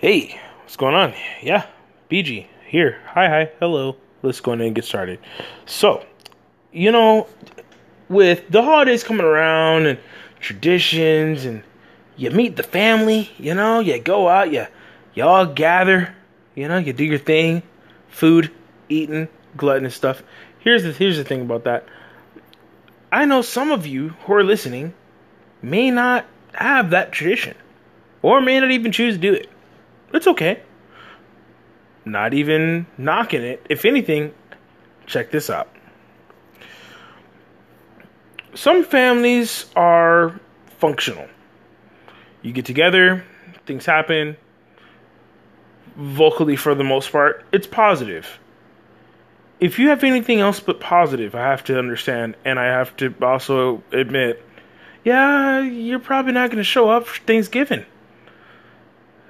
Hey, what's going on? Yeah, BG here. Hi, hi, hello. Let's go in and get started. So, you know, with the holidays coming around and traditions, and you meet the family, you know, you go out, you you all gather, you know, you do your thing, food, eating, gluttonous stuff. Here's the here's the thing about that. I know some of you who are listening may not have that tradition, or may not even choose to do it. It's okay. Not even knocking it. If anything, check this out. Some families are functional. You get together, things happen. Vocally, for the most part, it's positive. If you have anything else but positive, I have to understand, and I have to also admit, yeah, you're probably not going to show up for Thanksgiving.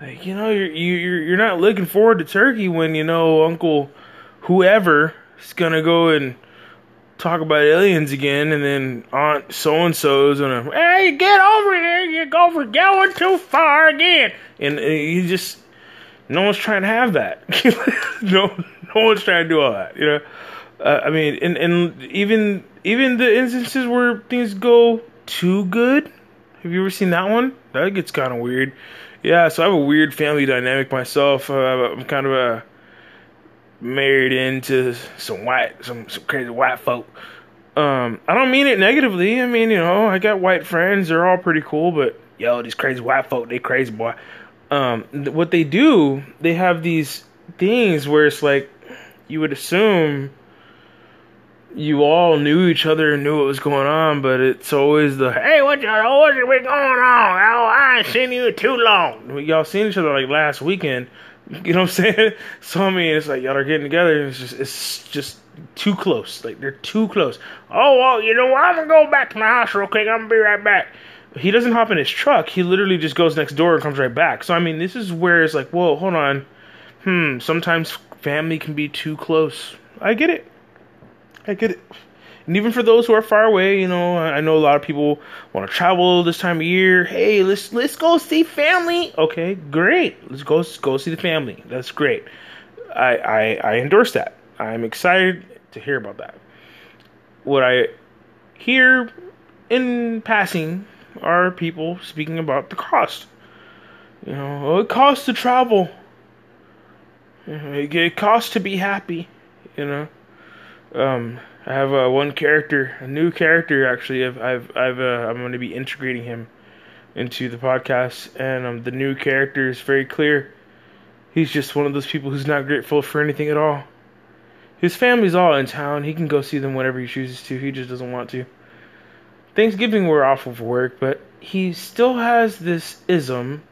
Like, you know, you're you're you're not looking forward to turkey when you know Uncle whoever is gonna go and talk about aliens again, and then Aunt so and so's gonna hey get over here, you go for going too far again, and uh, you just no one's trying to have that. no no one's trying to do all that. You know, uh, I mean, and and even even the instances where things go too good. Have you ever seen that one? That gets kind of weird. Yeah, so I have a weird family dynamic myself. Uh, I'm kind of a married into some white, some some crazy white folk. Um, I don't mean it negatively. I mean, you know, I got white friends. They're all pretty cool, but yo, these crazy white folk, they crazy boy. Um, th- what they do, they have these things where it's like you would assume you all knew each other and knew what was going on, but it's always the hey, what y'all, what's going on? Oh, I ain't seen you too long. Y'all seen each other like last weekend. You know what I'm saying? So I mean, it's like y'all are getting together. And it's just it's just too close. Like they're too close. Oh well, you know what? I'm gonna go back to my house real quick. I'm gonna be right back. He doesn't hop in his truck. He literally just goes next door and comes right back. So I mean, this is where it's like, whoa, hold on. Hmm. Sometimes family can be too close. I get it. I get it. And even for those who are far away, you know, I know a lot of people want to travel this time of year. Hey, let's let's go see family. Okay, great. Let's go go see the family. That's great. I I, I endorse that. I'm excited to hear about that. What I hear in passing are people speaking about the cost. You know, oh, it costs to travel. It costs to be happy. You know um, I have uh, one character, a new character actually. I've, I've, I've uh, I'm going to be integrating him into the podcast, and um, the new character is very clear. He's just one of those people who's not grateful for anything at all. His family's all in town. He can go see them whenever he chooses to. He just doesn't want to. Thanksgiving we're off of work, but he still has this ism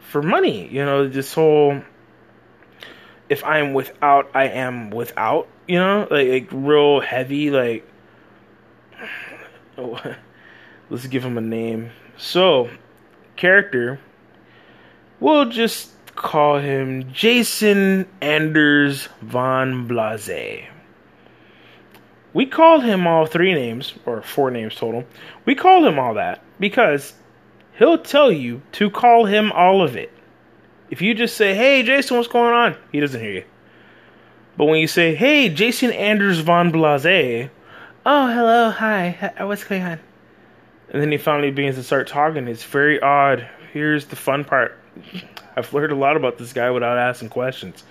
for money. You know, this whole if I'm without, I am without. You know, like like real heavy. Like, oh, let's give him a name. So, character. We'll just call him Jason Anders von Blase. We call him all three names, or four names total. We call him all that because he'll tell you to call him all of it. If you just say, hey, Jason, what's going on? He doesn't hear you. But when you say, hey, Jason Anders von Blase, oh, hello, hi, what's going on? And then he finally begins to start talking. It's very odd. Here's the fun part I've learned a lot about this guy without asking questions.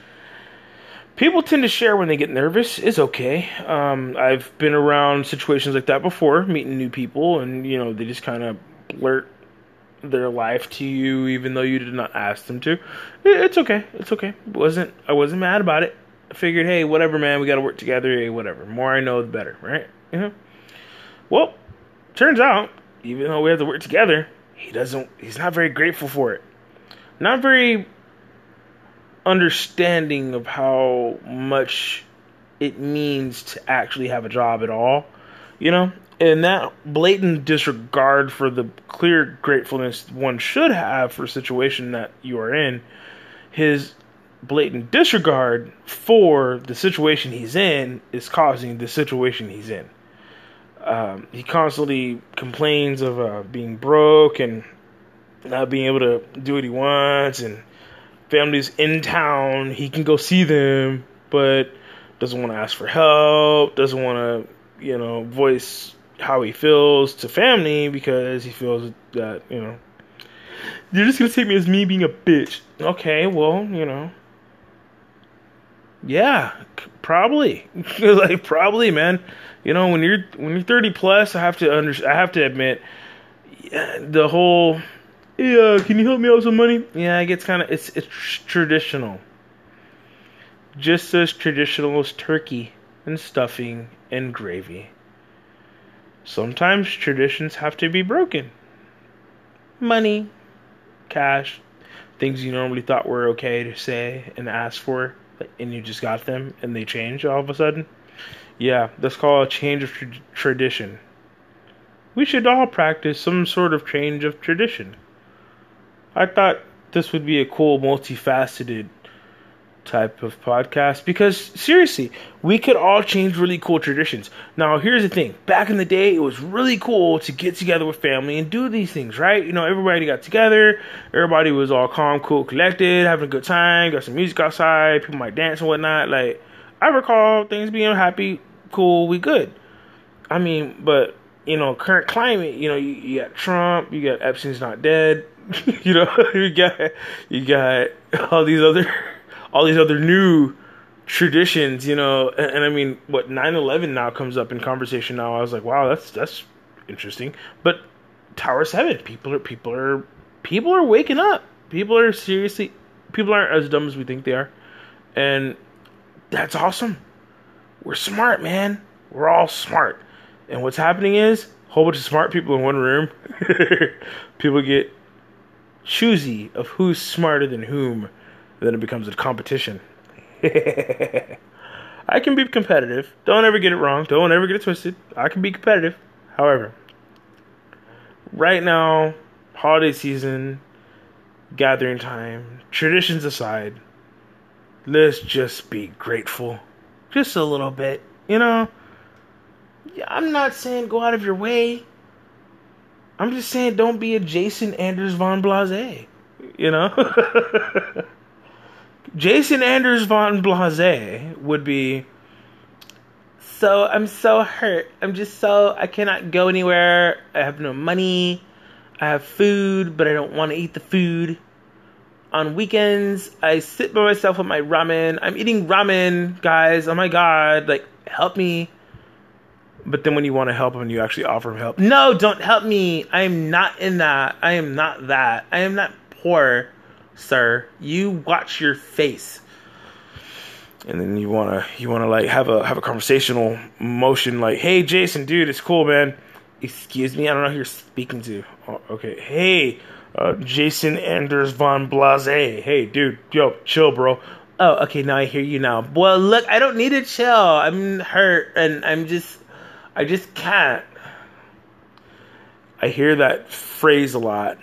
People tend to share when they get nervous. It's okay. Um, I've been around situations like that before, meeting new people, and you know they just kind of blurt their life to you even though you did not ask them to. It's okay. It's okay. wasn't I wasn't mad about it. I figured, hey, whatever, man. We got to work together. Hey, whatever. more I know, the better, right? You know. Well, turns out, even though we have to work together, he doesn't. He's not very grateful for it. Not very understanding of how much it means to actually have a job at all. You know, and that blatant disregard for the clear gratefulness one should have for a situation that you are in, his blatant disregard for the situation he's in is causing the situation he's in. Um, he constantly complains of uh, being broke and not being able to do what he wants, and family's in town, he can go see them, but doesn't want to ask for help, doesn't want to, you know, voice how he feels to family because he feels that, you know, you're just gonna take me as me being a bitch. Okay, well, you know. Yeah, probably. like probably, man. You know, when you're when you're 30 plus, I have to under I have to admit the whole yeah, uh, can you help me out with some money? Yeah, it gets kind of it's it's traditional. Just as traditional as turkey and stuffing and gravy. Sometimes traditions have to be broken. Money, cash, things you normally thought were okay to say and ask for, and you just got them and they change all of a sudden. Yeah, that's called a change of tra- tradition. We should all practice some sort of change of tradition. I thought this would be a cool, multifaceted type of podcast because seriously, we could all change really cool traditions. Now, here's the thing: back in the day, it was really cool to get together with family and do these things, right? You know, everybody got together, everybody was all calm, cool, collected, having a good time, got some music outside, people might dance and whatnot. Like, I recall things being happy, cool, we good. I mean, but you know, current climate, you know, you, you got Trump, you got Epstein's not dead, you know, you got you got all these other all these other new traditions, you know, and, and I mean, what 9/11 now comes up in conversation now. I was like, wow, that's that's interesting. But Tower Seven, people are people are people are waking up. People are seriously people aren't as dumb as we think they are, and that's awesome. We're smart, man. We're all smart. And what's happening is a whole bunch of smart people in one room. people get choosy of who's smarter than whom then it becomes a competition. I can be competitive. Don't ever get it wrong. Don't ever get it twisted. I can be competitive. However, right now, holiday season, gathering time, traditions aside, let's just be grateful. Just a little bit. You know, I'm not saying go out of your way. I'm just saying don't be a Jason Anders von Blase. You know? Jason Anders von Blase would be so I'm so hurt. I'm just so I cannot go anywhere. I have no money. I have food, but I don't want to eat the food. On weekends, I sit by myself with my ramen. I'm eating ramen, guys. Oh my god, like help me. But then when you want to help him, you actually offer him help. No, don't help me. I am not in that. I am not that. I am not poor sir. You watch your face. And then you wanna you wanna like have a have a conversational motion like, hey Jason, dude, it's cool, man. Excuse me, I don't know who you're speaking to. Oh, okay, hey, uh, Jason Anders von Blase. Hey, dude, yo, chill, bro. Oh, okay, now I hear you now. Well, look, I don't need to chill. I'm hurt, and I'm just, I just can't. I hear that phrase a lot.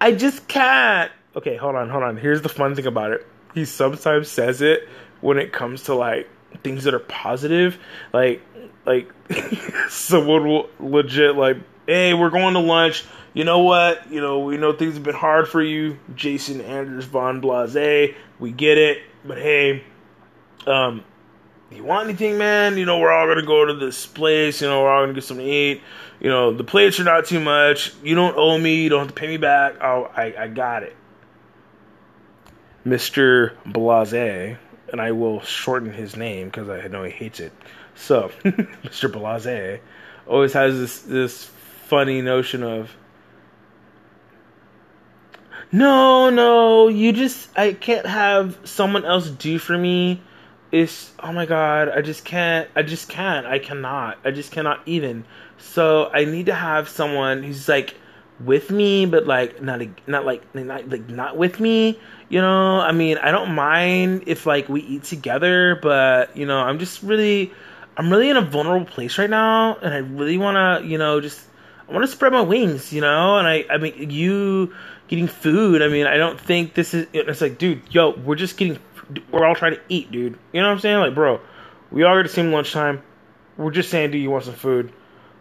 I just can't okay, hold on, hold on. Here's the fun thing about it. He sometimes says it when it comes to like things that are positive, like like someone will legit like, hey, we're going to lunch. You know what? You know, we know things have been hard for you, Jason Anders von Blase. We get it, but hey, um, you want anything, man? You know, we're all gonna go to this place. You know, we're all gonna get something to eat. You know, the plates are not too much. You don't owe me. You don't have to pay me back. Oh, I, I got it. Mr. Blase, and I will shorten his name because I know he hates it. So, Mr. Blase always has this this funny notion of no, no, you just I can't have someone else do for me. It's oh my god, I just can't. I just can't. I cannot. I just cannot even. So I need to have someone who's like with me, but like not not like not like not with me. You know, I mean, I don't mind if like we eat together, but you know, I'm just really, I'm really in a vulnerable place right now, and I really want to, you know, just I want to spread my wings, you know. And I, I mean, you getting food. I mean, I don't think this is. It's like, dude, yo, we're just getting, we're all trying to eat, dude. You know what I'm saying? Like, bro, we all get the same lunchtime. We're just saying, do you want some food?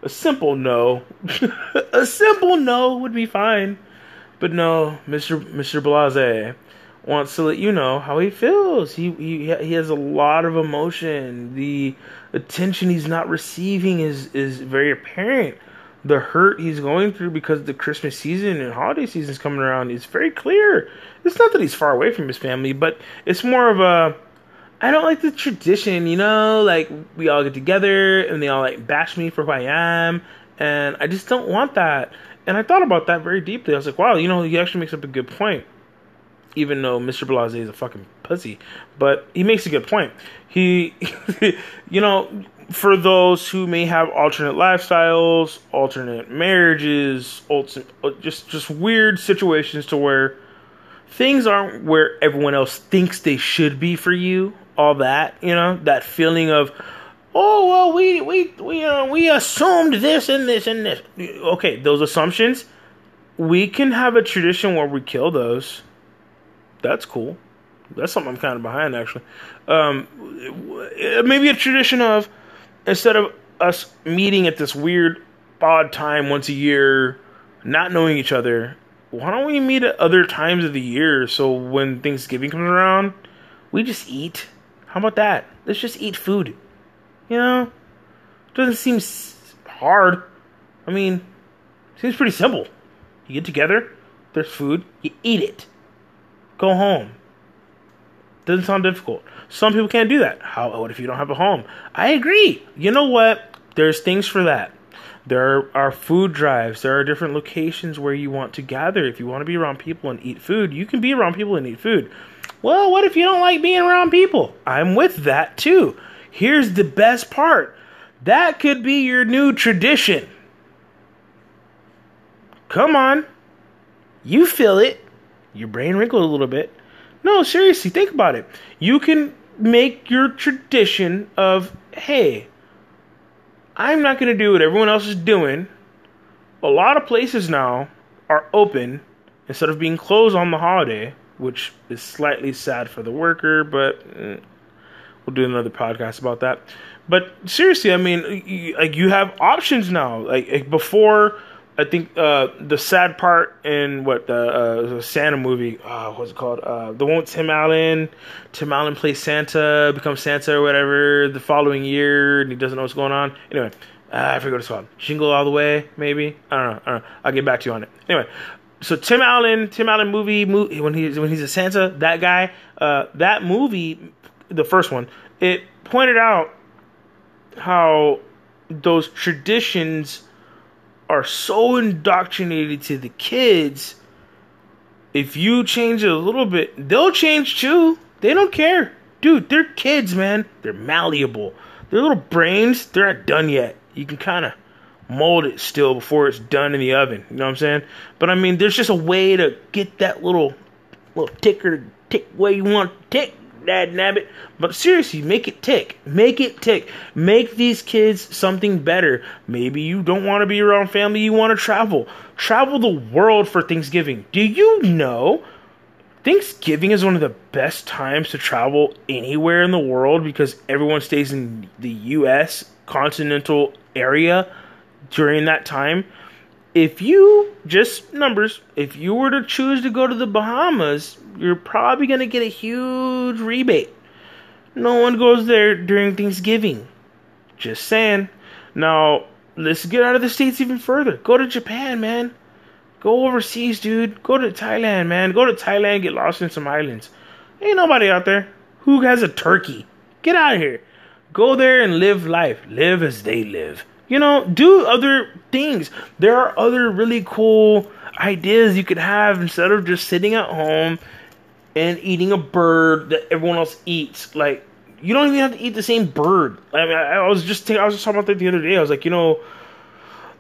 A simple no. a simple no would be fine. But no, Mr. Mr. Blase wants to let you know how he feels. He he he has a lot of emotion. The attention he's not receiving is is very apparent. The hurt he's going through because the Christmas season and holiday season is coming around is very clear. It's not that he's far away from his family, but it's more of a I don't like the tradition, you know, like we all get together and they all like bash me for who I am, and I just don't want that. And I thought about that very deeply. I was like, wow, you know, he actually makes up a good point even though Mr. Blase is a fucking pussy. But he makes a good point. He, you know, for those who may have alternate lifestyles, alternate marriages, uh, just just weird situations to where things aren't where everyone else thinks they should be for you. All that, you know, that feeling of, oh well, we we we uh, we assumed this and this and this. Okay, those assumptions. We can have a tradition where we kill those that's cool. That's something I'm kind of behind actually. Um, maybe a tradition of instead of us meeting at this weird odd time once a year, not knowing each other, why don't we meet at other times of the year so when Thanksgiving comes around, we just eat? How about that? Let's just eat food. You know? Doesn't seem hard. I mean, seems pretty simple. You get together, there's food, you eat it. Go home. Doesn't sound difficult. Some people can't do that. How? What if you don't have a home? I agree. You know what? There's things for that. There are food drives. There are different locations where you want to gather. If you want to be around people and eat food, you can be around people and eat food. Well, what if you don't like being around people? I'm with that too. Here's the best part that could be your new tradition. Come on. You feel it your brain wrinkled a little bit. No, seriously, think about it. You can make your tradition of, hey, I'm not going to do what everyone else is doing. A lot of places now are open instead of being closed on the holiday, which is slightly sad for the worker, but eh, we'll do another podcast about that. But seriously, I mean, you, like you have options now. Like before I think uh, the sad part in what the, uh, the Santa movie, uh, what's it called? Uh, the one with Tim Allen. Tim Allen plays Santa, becomes Santa or whatever the following year, and he doesn't know what's going on. Anyway, uh, I forget what it's called. Jingle All the Way, maybe. I don't know. I don't know. I'll get back to you on it. Anyway, so Tim Allen, Tim Allen movie, movie when he's when he's a Santa, that guy, uh, that movie, the first one, it pointed out how those traditions are so indoctrinated to the kids. If you change it a little bit, they'll change too. They don't care. Dude, they're kids, man. They're malleable. Their little brains, they're not done yet. You can kind of mold it still before it's done in the oven. You know what I'm saying? But I mean, there's just a way to get that little little ticker tick where you want to tick dad nabbit. But seriously, make it tick. Make it tick. Make these kids something better. Maybe you don't want to be around family, you want to travel. Travel the world for Thanksgiving. Do you know Thanksgiving is one of the best times to travel anywhere in the world because everyone stays in the US continental area during that time. If you just numbers, if you were to choose to go to the Bahamas, you're probably going to get a huge rebate. No one goes there during Thanksgiving. Just saying. Now, let's get out of the States even further. Go to Japan, man. Go overseas, dude. Go to Thailand, man. Go to Thailand, get lost in some islands. Ain't nobody out there. Who has a turkey? Get out of here. Go there and live life. Live as they live. You know, do other things. There are other really cool ideas you could have instead of just sitting at home and eating a bird that everyone else eats. Like you don't even have to eat the same bird. I mean, I, I was just I was just talking about that the other day. I was like, you know,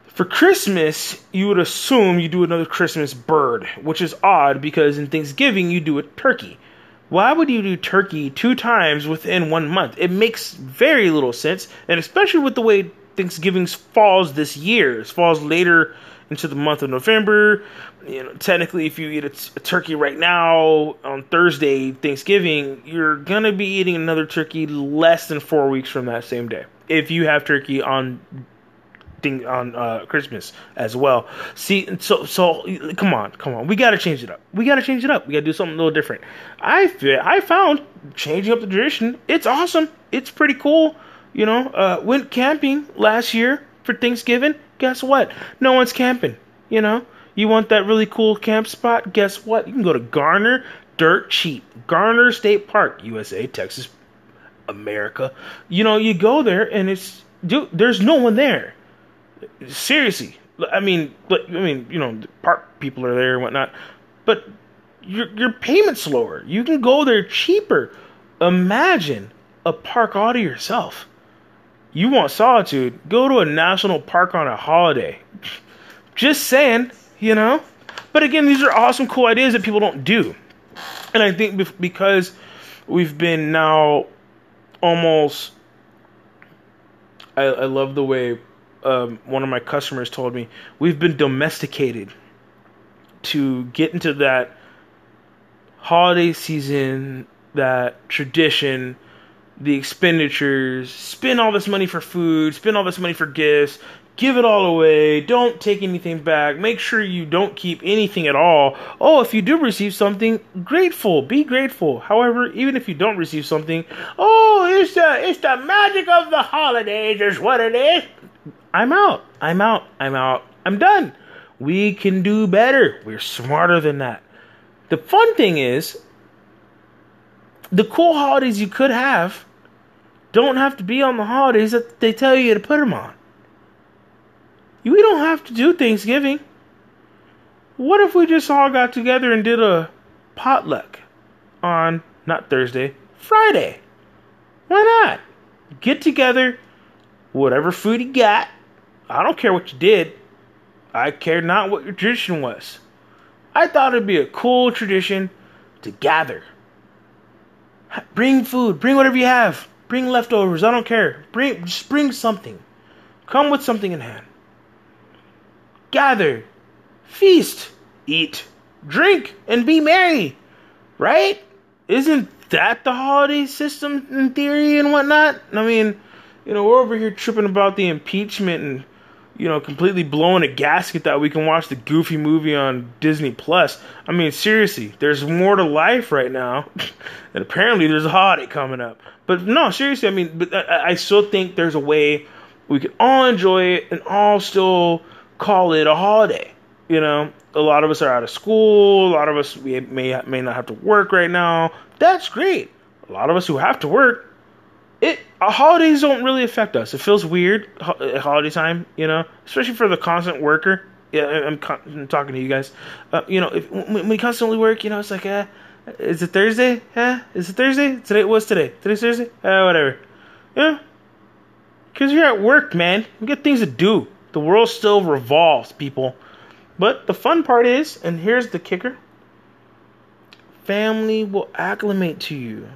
for Christmas you would assume you do another Christmas bird, which is odd because in Thanksgiving you do a turkey. Why would you do turkey two times within one month? It makes very little sense, and especially with the way Thanksgiving falls this year. It falls later into the month of November. You know, technically, if you eat a, t- a turkey right now on Thursday, Thanksgiving, you're gonna be eating another turkey less than four weeks from that same day. If you have turkey on thing on uh, Christmas as well. See, so so come on, come on, we got to change it up. We got to change it up. We got to do something a little different. I feel, I found changing up the tradition. It's awesome. It's pretty cool. You know, uh, went camping last year for Thanksgiving. Guess what? No one's camping. You know, you want that really cool camp spot? Guess what? You can go to Garner, dirt cheap. Garner State Park, USA, Texas, America. You know, you go there and it's dude, there's no one there. Seriously. I mean, I mean, you know, park people are there and whatnot, but your your payment's lower. You can go there cheaper. Imagine a park all to yourself. You want solitude? Go to a national park on a holiday. Just saying, you know. But again, these are awesome, cool ideas that people don't do. And I think because we've been now almost. I, I love the way um, one of my customers told me we've been domesticated to get into that holiday season, that tradition, the expenditures, spend all this money for food, spend all this money for gifts, give it all away, don't take anything back, make sure you don't keep anything at all. Oh, if you do receive something, grateful, be grateful. However, even if you don't receive something, oh, it's the it's the magic of the holidays is what it is. I'm out. I'm out. I'm out. I'm done. We can do better. We're smarter than that. The fun thing is the cool holidays you could have don't have to be on the holidays that they tell you to put them on. We don't have to do Thanksgiving. What if we just all got together and did a potluck on not Thursday, Friday? Why not? Get together, whatever food you got. I don't care what you did. I care not what your tradition was. I thought it'd be a cool tradition to gather. Bring food, bring whatever you have. Bring leftovers, I don't care. Bring just bring something. Come with something in hand gather, feast, eat, drink, and be merry. Right? Isn't that the holiday system in theory and whatnot? I mean, you know, we're over here tripping about the impeachment and, you know, completely blowing a gasket that we can watch the goofy movie on Disney Plus. I mean, seriously, there's more to life right now. and apparently there's a holiday coming up. But no, seriously, I mean, but I, I still think there's a way we can all enjoy it and all still call it a holiday. You know, a lot of us are out of school. A lot of us we may may not have to work right now. That's great. A lot of us who have to work, it holidays don't really affect us. It feels weird ho- holiday time, you know, especially for the constant worker. Yeah, I'm, I'm talking to you guys. Uh, you know, if, when we constantly work, you know, it's like, uh, is it Thursday? Yeah, is it Thursday? Today was today? Today's Thursday? Uh, whatever. Yeah, because you're at work, man. You get things to do. The world still revolves, people. But the fun part is, and here's the kicker family will acclimate to you.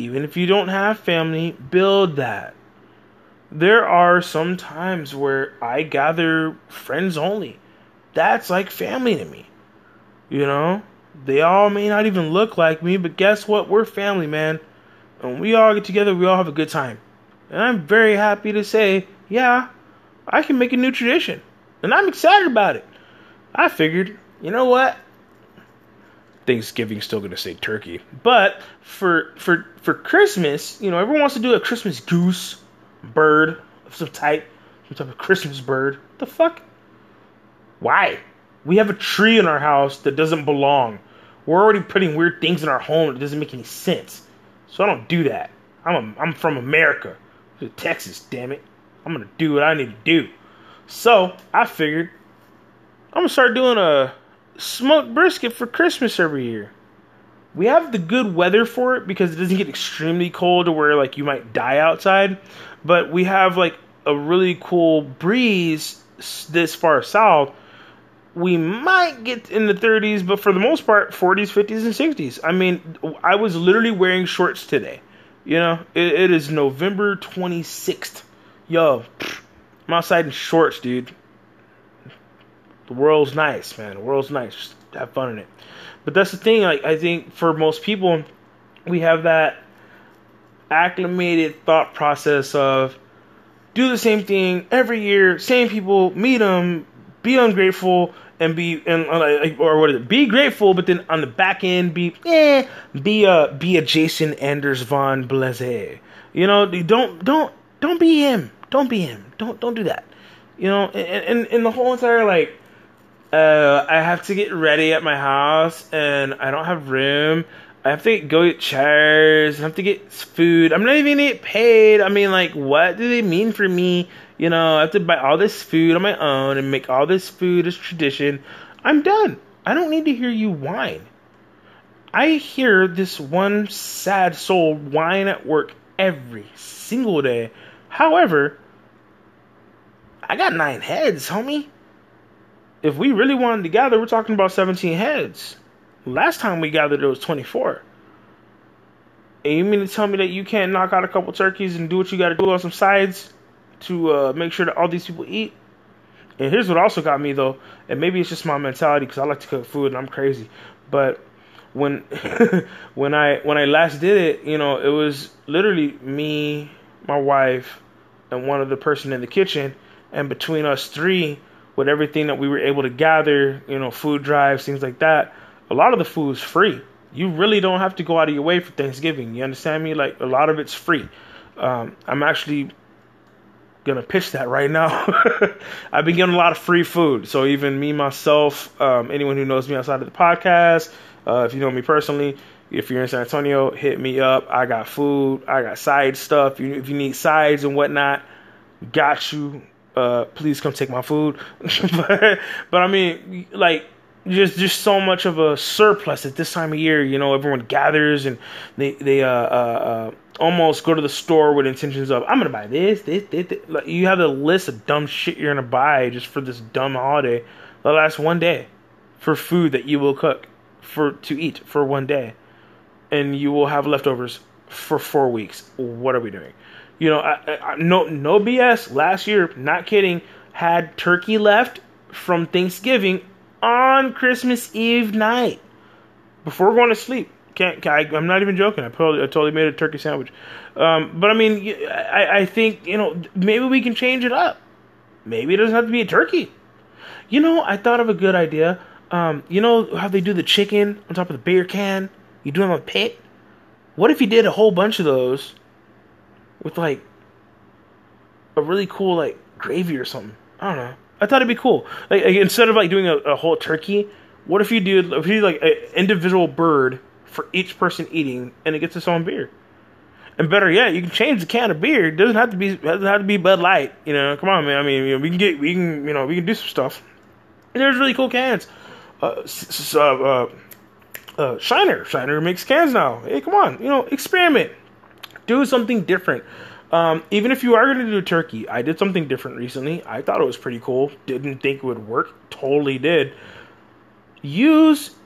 Even if you don't have family, build that. There are some times where I gather friends only. That's like family to me. You know? They all may not even look like me, but guess what? We're family, man. And we all get together, we all have a good time. And I'm very happy to say yeah, I can make a new tradition. And I'm excited about it. I figured, you know what? Thanksgiving's still gonna say turkey. But for for for Christmas, you know, everyone wants to do a Christmas goose, bird of some type, some type of Christmas bird. The fuck? Why? We have a tree in our house that doesn't belong. We're already putting weird things in our home that doesn't make any sense. So I don't do that. I'm a, I'm from America, Texas, damn it. I'm gonna do what I need to do. So I figured I'm gonna start doing a smoked brisket for Christmas every year. We have the good weather for it because it doesn't get extremely cold to where like you might die outside, but we have like a really cool breeze this far south. We might get in the 30s, but for the most part, 40s, 50s, and 60s. I mean, I was literally wearing shorts today. You know, it, it is November 26th yo, I'm outside in shorts, dude. The world's nice, man. The world's nice. Just have fun in it. But that's the thing. Like I think for most people, we have that acclimated thought process of do the same thing every year, same people, meet them, be ungrateful, and be and uh, or what is it? Be grateful, but then on the back end, be eh, be a be a Jason Anders von Blase. You know, don't don't don't be him. Don't be him. Don't don't do that. You know, and and, and the whole entire like, uh, I have to get ready at my house, and I don't have room. I have to go get chairs. I have to get food. I'm not even gonna get paid. I mean, like, what do they mean for me? You know, I have to buy all this food on my own and make all this food as tradition. I'm done. I don't need to hear you whine. I hear this one sad soul whine at work every single day. However, I got nine heads, homie. If we really wanted to gather, we're talking about 17 heads. Last time we gathered, it was 24. And you mean to tell me that you can't knock out a couple turkeys and do what you got to do on some sides to uh, make sure that all these people eat? And here's what also got me though, and maybe it's just my mentality because I like to cook food and I'm crazy. But when when I when I last did it, you know, it was literally me, my wife, and one other person in the kitchen, and between us three, with everything that we were able to gather, you know, food drives, things like that, a lot of the food is free. You really don't have to go out of your way for Thanksgiving. You understand me? Like a lot of it's free. Um, I'm actually gonna pitch that right now. I've been getting a lot of free food. So even me myself, um, anyone who knows me outside of the podcast, uh, if you know me personally, if you're in San Antonio, hit me up. I got food. I got side stuff. if you need sides and whatnot, got you. Uh, please come take my food. but, but I mean, like just just so much of a surplus at this time of year. You know, everyone gathers and they they uh, uh, uh, almost go to the store with intentions of I'm gonna buy this, this, this. this. Like, you have a list of dumb shit you're gonna buy just for this dumb holiday. The last one day for food that you will cook for to eat for one day, and you will have leftovers for four weeks. What are we doing? You know, I, I, no no BS. Last year, not kidding, had turkey left from Thanksgiving on Christmas Eve night before going to sleep. Can't, I, am not even joking. I, probably, I totally made a turkey sandwich. Um, but I mean, I, I think you know maybe we can change it up. Maybe it doesn't have to be a turkey. You know, I thought of a good idea. Um, you know how they do the chicken on top of the beer can? You do them on a pit. What if you did a whole bunch of those with like a really cool like gravy or something? I don't know. I thought it'd be cool. Like, instead of like doing a, a, whole turkey, what if you do if you like an individual bird for each person eating, and it gets its own beer. And better yet, you can change the can of beer. It doesn't have to be doesn't have to be Bud Light. You know, come on, man. I mean, you know, we can get we can you know we can do some stuff. And there's really cool cans. Uh, uh, uh, uh, Shiner, Shiner makes cans now. Hey, come on, you know, experiment, do something different. Um, even if you are going to do turkey, I did something different recently. I thought it was pretty cool. Didn't think it would work. Totally did. Use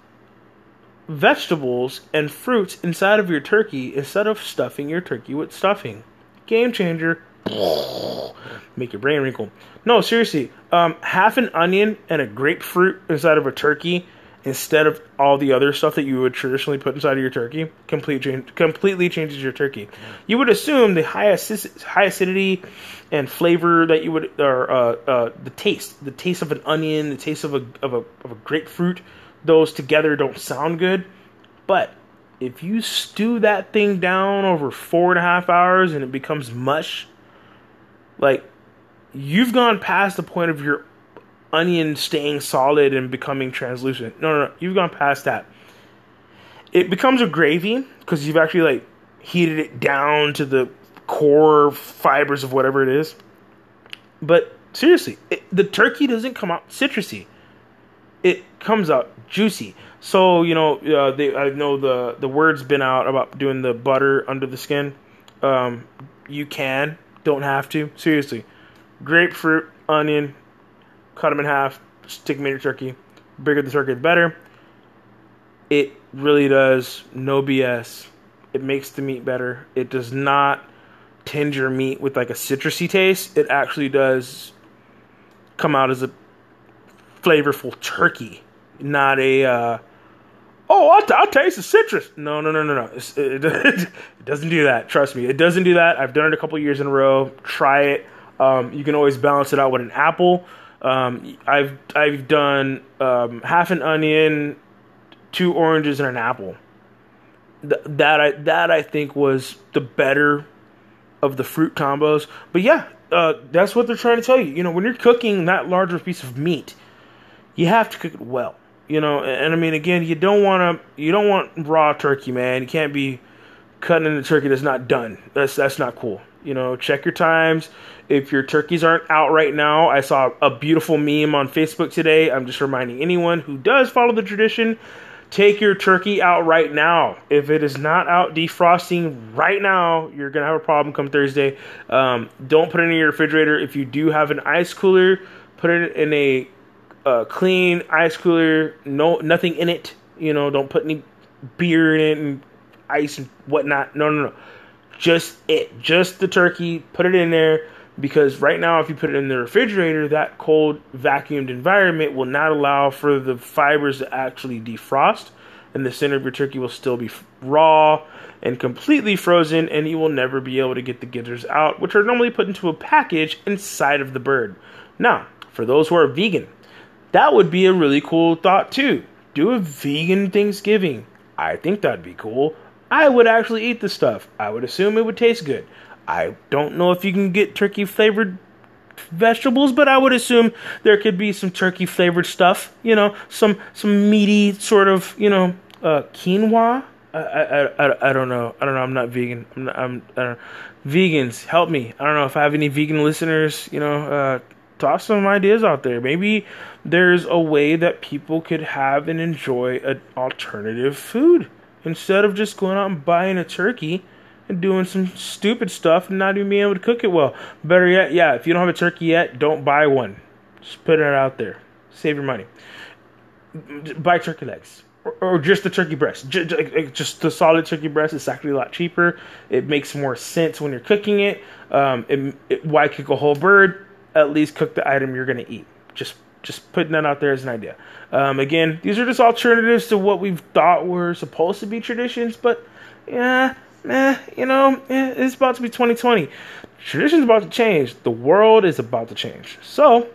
vegetables and fruits inside of your turkey instead of stuffing your turkey with stuffing. Game changer. Make your brain wrinkle. No, seriously. Um, half an onion and a grapefruit inside of a turkey instead of all the other stuff that you would traditionally put inside of your turkey, complete change, completely changes your turkey. You would assume the high, high acidity and flavor that you would, or uh, uh, the taste, the taste of an onion, the taste of a of a of a grapefruit, those together don't sound good. But if you stew that thing down over four and a half hours and it becomes mush, like you've gone past the point of your onion staying solid and becoming translucent. No, no, no. You've gone past that. It becomes a gravy because you've actually like heated it down to the core fibers of whatever it is. But seriously, it, the turkey doesn't come out citrusy. It comes out juicy. So you know, uh, they, I know the the word's been out about doing the butter under the skin. Um, you can, don't have to. Seriously, grapefruit, onion, cut them in half, stick them in your turkey. Bigger the turkey, the better. It really does no BS. It makes the meat better. It does not tinge your meat with like a citrusy taste. It actually does come out as a flavorful turkey, not a. Uh, oh, I, taste the citrus. No, no, no, no, no. It, it, it, doesn't do that. Trust me, it doesn't do that. I've done it a couple years in a row. Try it. Um, you can always balance it out with an apple. Um, I've I've done um, half an onion, two oranges, and an apple. Th- that I that I think was the better of the fruit combos. But yeah, uh, that's what they're trying to tell you. You know, when you're cooking that larger piece of meat, you have to cook it well. You know, and, and I mean, again, you don't want to you don't want raw turkey, man. You can't be cutting into turkey that's not done. That's that's not cool. You know, check your times. If your turkeys aren't out right now, I saw a beautiful meme on Facebook today. I'm just reminding anyone who does follow the tradition take your turkey out right now. If it is not out defrosting right now, you're gonna have a problem come Thursday. Um, don't put it in your refrigerator. If you do have an ice cooler, put it in a uh, clean ice cooler. No, nothing in it. You know, don't put any beer in it and ice and whatnot. No, no, no. Just it, just the turkey. Put it in there because right now, if you put it in the refrigerator, that cold, vacuumed environment will not allow for the fibers to actually defrost, and the center of your turkey will still be raw and completely frozen, and you will never be able to get the gizzards out, which are normally put into a package inside of the bird. Now, for those who are vegan, that would be a really cool thought too. Do a vegan Thanksgiving. I think that'd be cool. I would actually eat the stuff. I would assume it would taste good. I don't know if you can get turkey flavored vegetables, but I would assume there could be some turkey flavored stuff. You know, some some meaty sort of you know uh, quinoa. I, I, I, I don't know. I don't know. I'm not vegan. I'm, not, I'm I vegans. Help me. I don't know if I have any vegan listeners. You know, uh, toss some ideas out there. Maybe there's a way that people could have and enjoy an alternative food instead of just going out and buying a turkey and doing some stupid stuff and not even being able to cook it well. Better yet, yeah, if you don't have a turkey yet, don't buy one. Just put it out there. Save your money. Buy turkey legs. Or, or just the turkey breast. Just, just, the solid turkey breast is actually a lot cheaper. It makes more sense when you're cooking it. Um, it, it why cook a whole bird? At least cook the item you're going to eat. Just just putting that out there as an idea. Um, again, these are just alternatives to what we've thought were supposed to be traditions, but yeah, eh, you know, it's about to be 2020. Tradition's about to change. The world is about to change. So,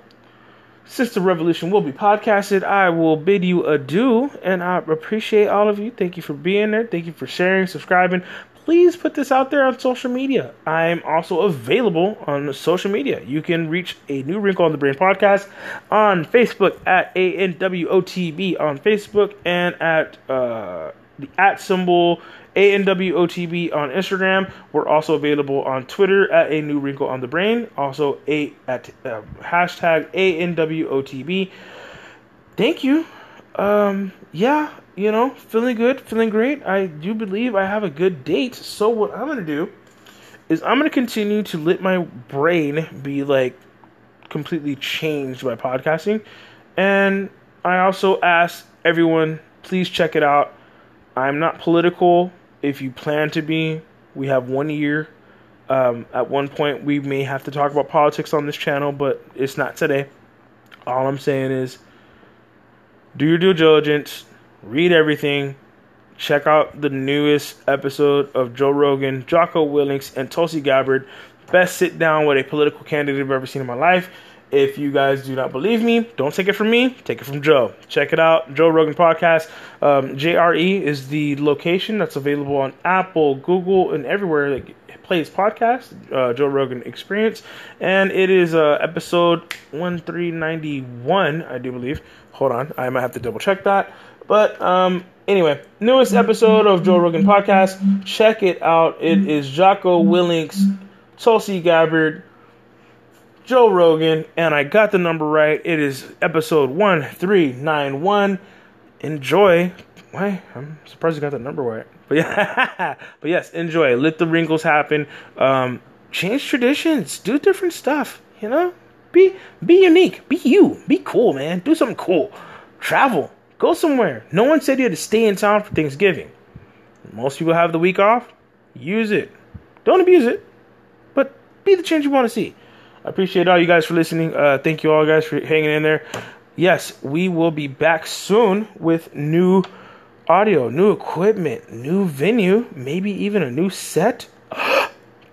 since the revolution will be podcasted, I will bid you adieu, and I appreciate all of you. Thank you for being there. Thank you for sharing, subscribing. Please put this out there on social media. I'm also available on social media. You can reach a New Wrinkle on the Brain podcast on Facebook at ANWOTB on Facebook and at uh, the at symbol ANWOTB on Instagram. We're also available on Twitter at A New Wrinkle on the Brain. Also a at uh, hashtag ANWOTB. Thank you. Um, yeah, you know, feeling good, feeling great. I do believe I have a good date. So what I'm gonna do is I'm gonna continue to let my brain be like completely changed by podcasting, and I also ask everyone please check it out. I'm not political if you plan to be, we have one year. Um, at one point, we may have to talk about politics on this channel, but it's not today. All I'm saying is do your due diligence, read everything, check out the newest episode of Joe Rogan, Jocko Willink, and Tulsi Gabbard. Best sit down with a political candidate I've ever seen in my life. If you guys do not believe me, don't take it from me. Take it from Joe. Check it out, Joe Rogan Podcast. Um, JRE is the location that's available on Apple, Google, and everywhere that plays podcast. Uh, Joe Rogan Experience, and it is uh, episode one three ninety one, I do believe. Hold on, I might have to double check that. But um, anyway, newest episode of Joe Rogan Podcast. Check it out. It is Jocko Willink, Tulsi Gabbard. Joe Rogan, and I got the number right. It is episode 1391. Enjoy. Why? I'm surprised you got the number right. But yeah, but yes, enjoy. Let the wrinkles happen. Um, change traditions. Do different stuff. You know, be be unique. Be you. Be cool, man. Do something cool. Travel. Go somewhere. No one said you had to stay in town for Thanksgiving. Most people have the week off. Use it. Don't abuse it, but be the change you want to see. I appreciate all you guys for listening. Uh, thank you all guys for hanging in there. Yes, we will be back soon with new audio, new equipment, new venue, maybe even a new set.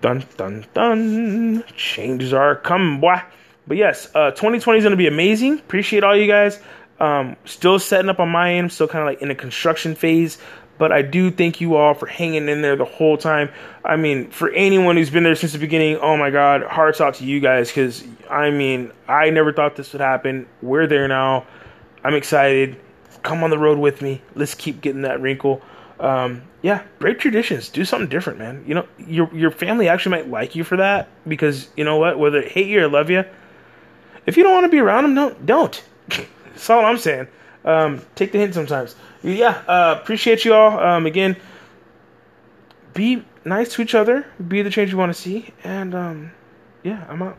Dun dun dun. Changes are coming, boy. But yes, uh, 2020 is going to be amazing. Appreciate all you guys. Um, still setting up on my end. Still kind of like in a construction phase. But I do thank you all for hanging in there the whole time. I mean, for anyone who's been there since the beginning, oh my God, hearts out to you guys. Because, I mean, I never thought this would happen. We're there now. I'm excited. Come on the road with me. Let's keep getting that wrinkle um, yeah, break traditions. Do something different, man. You know, your your family actually might like you for that because you know what? Whether hate you or love you, if you don't want to be around them, don't don't. That's all I'm saying. Um, take the hint sometimes. Yeah, uh, appreciate you all. Um, again, be nice to each other. Be the change you want to see. And um, yeah, I'm out.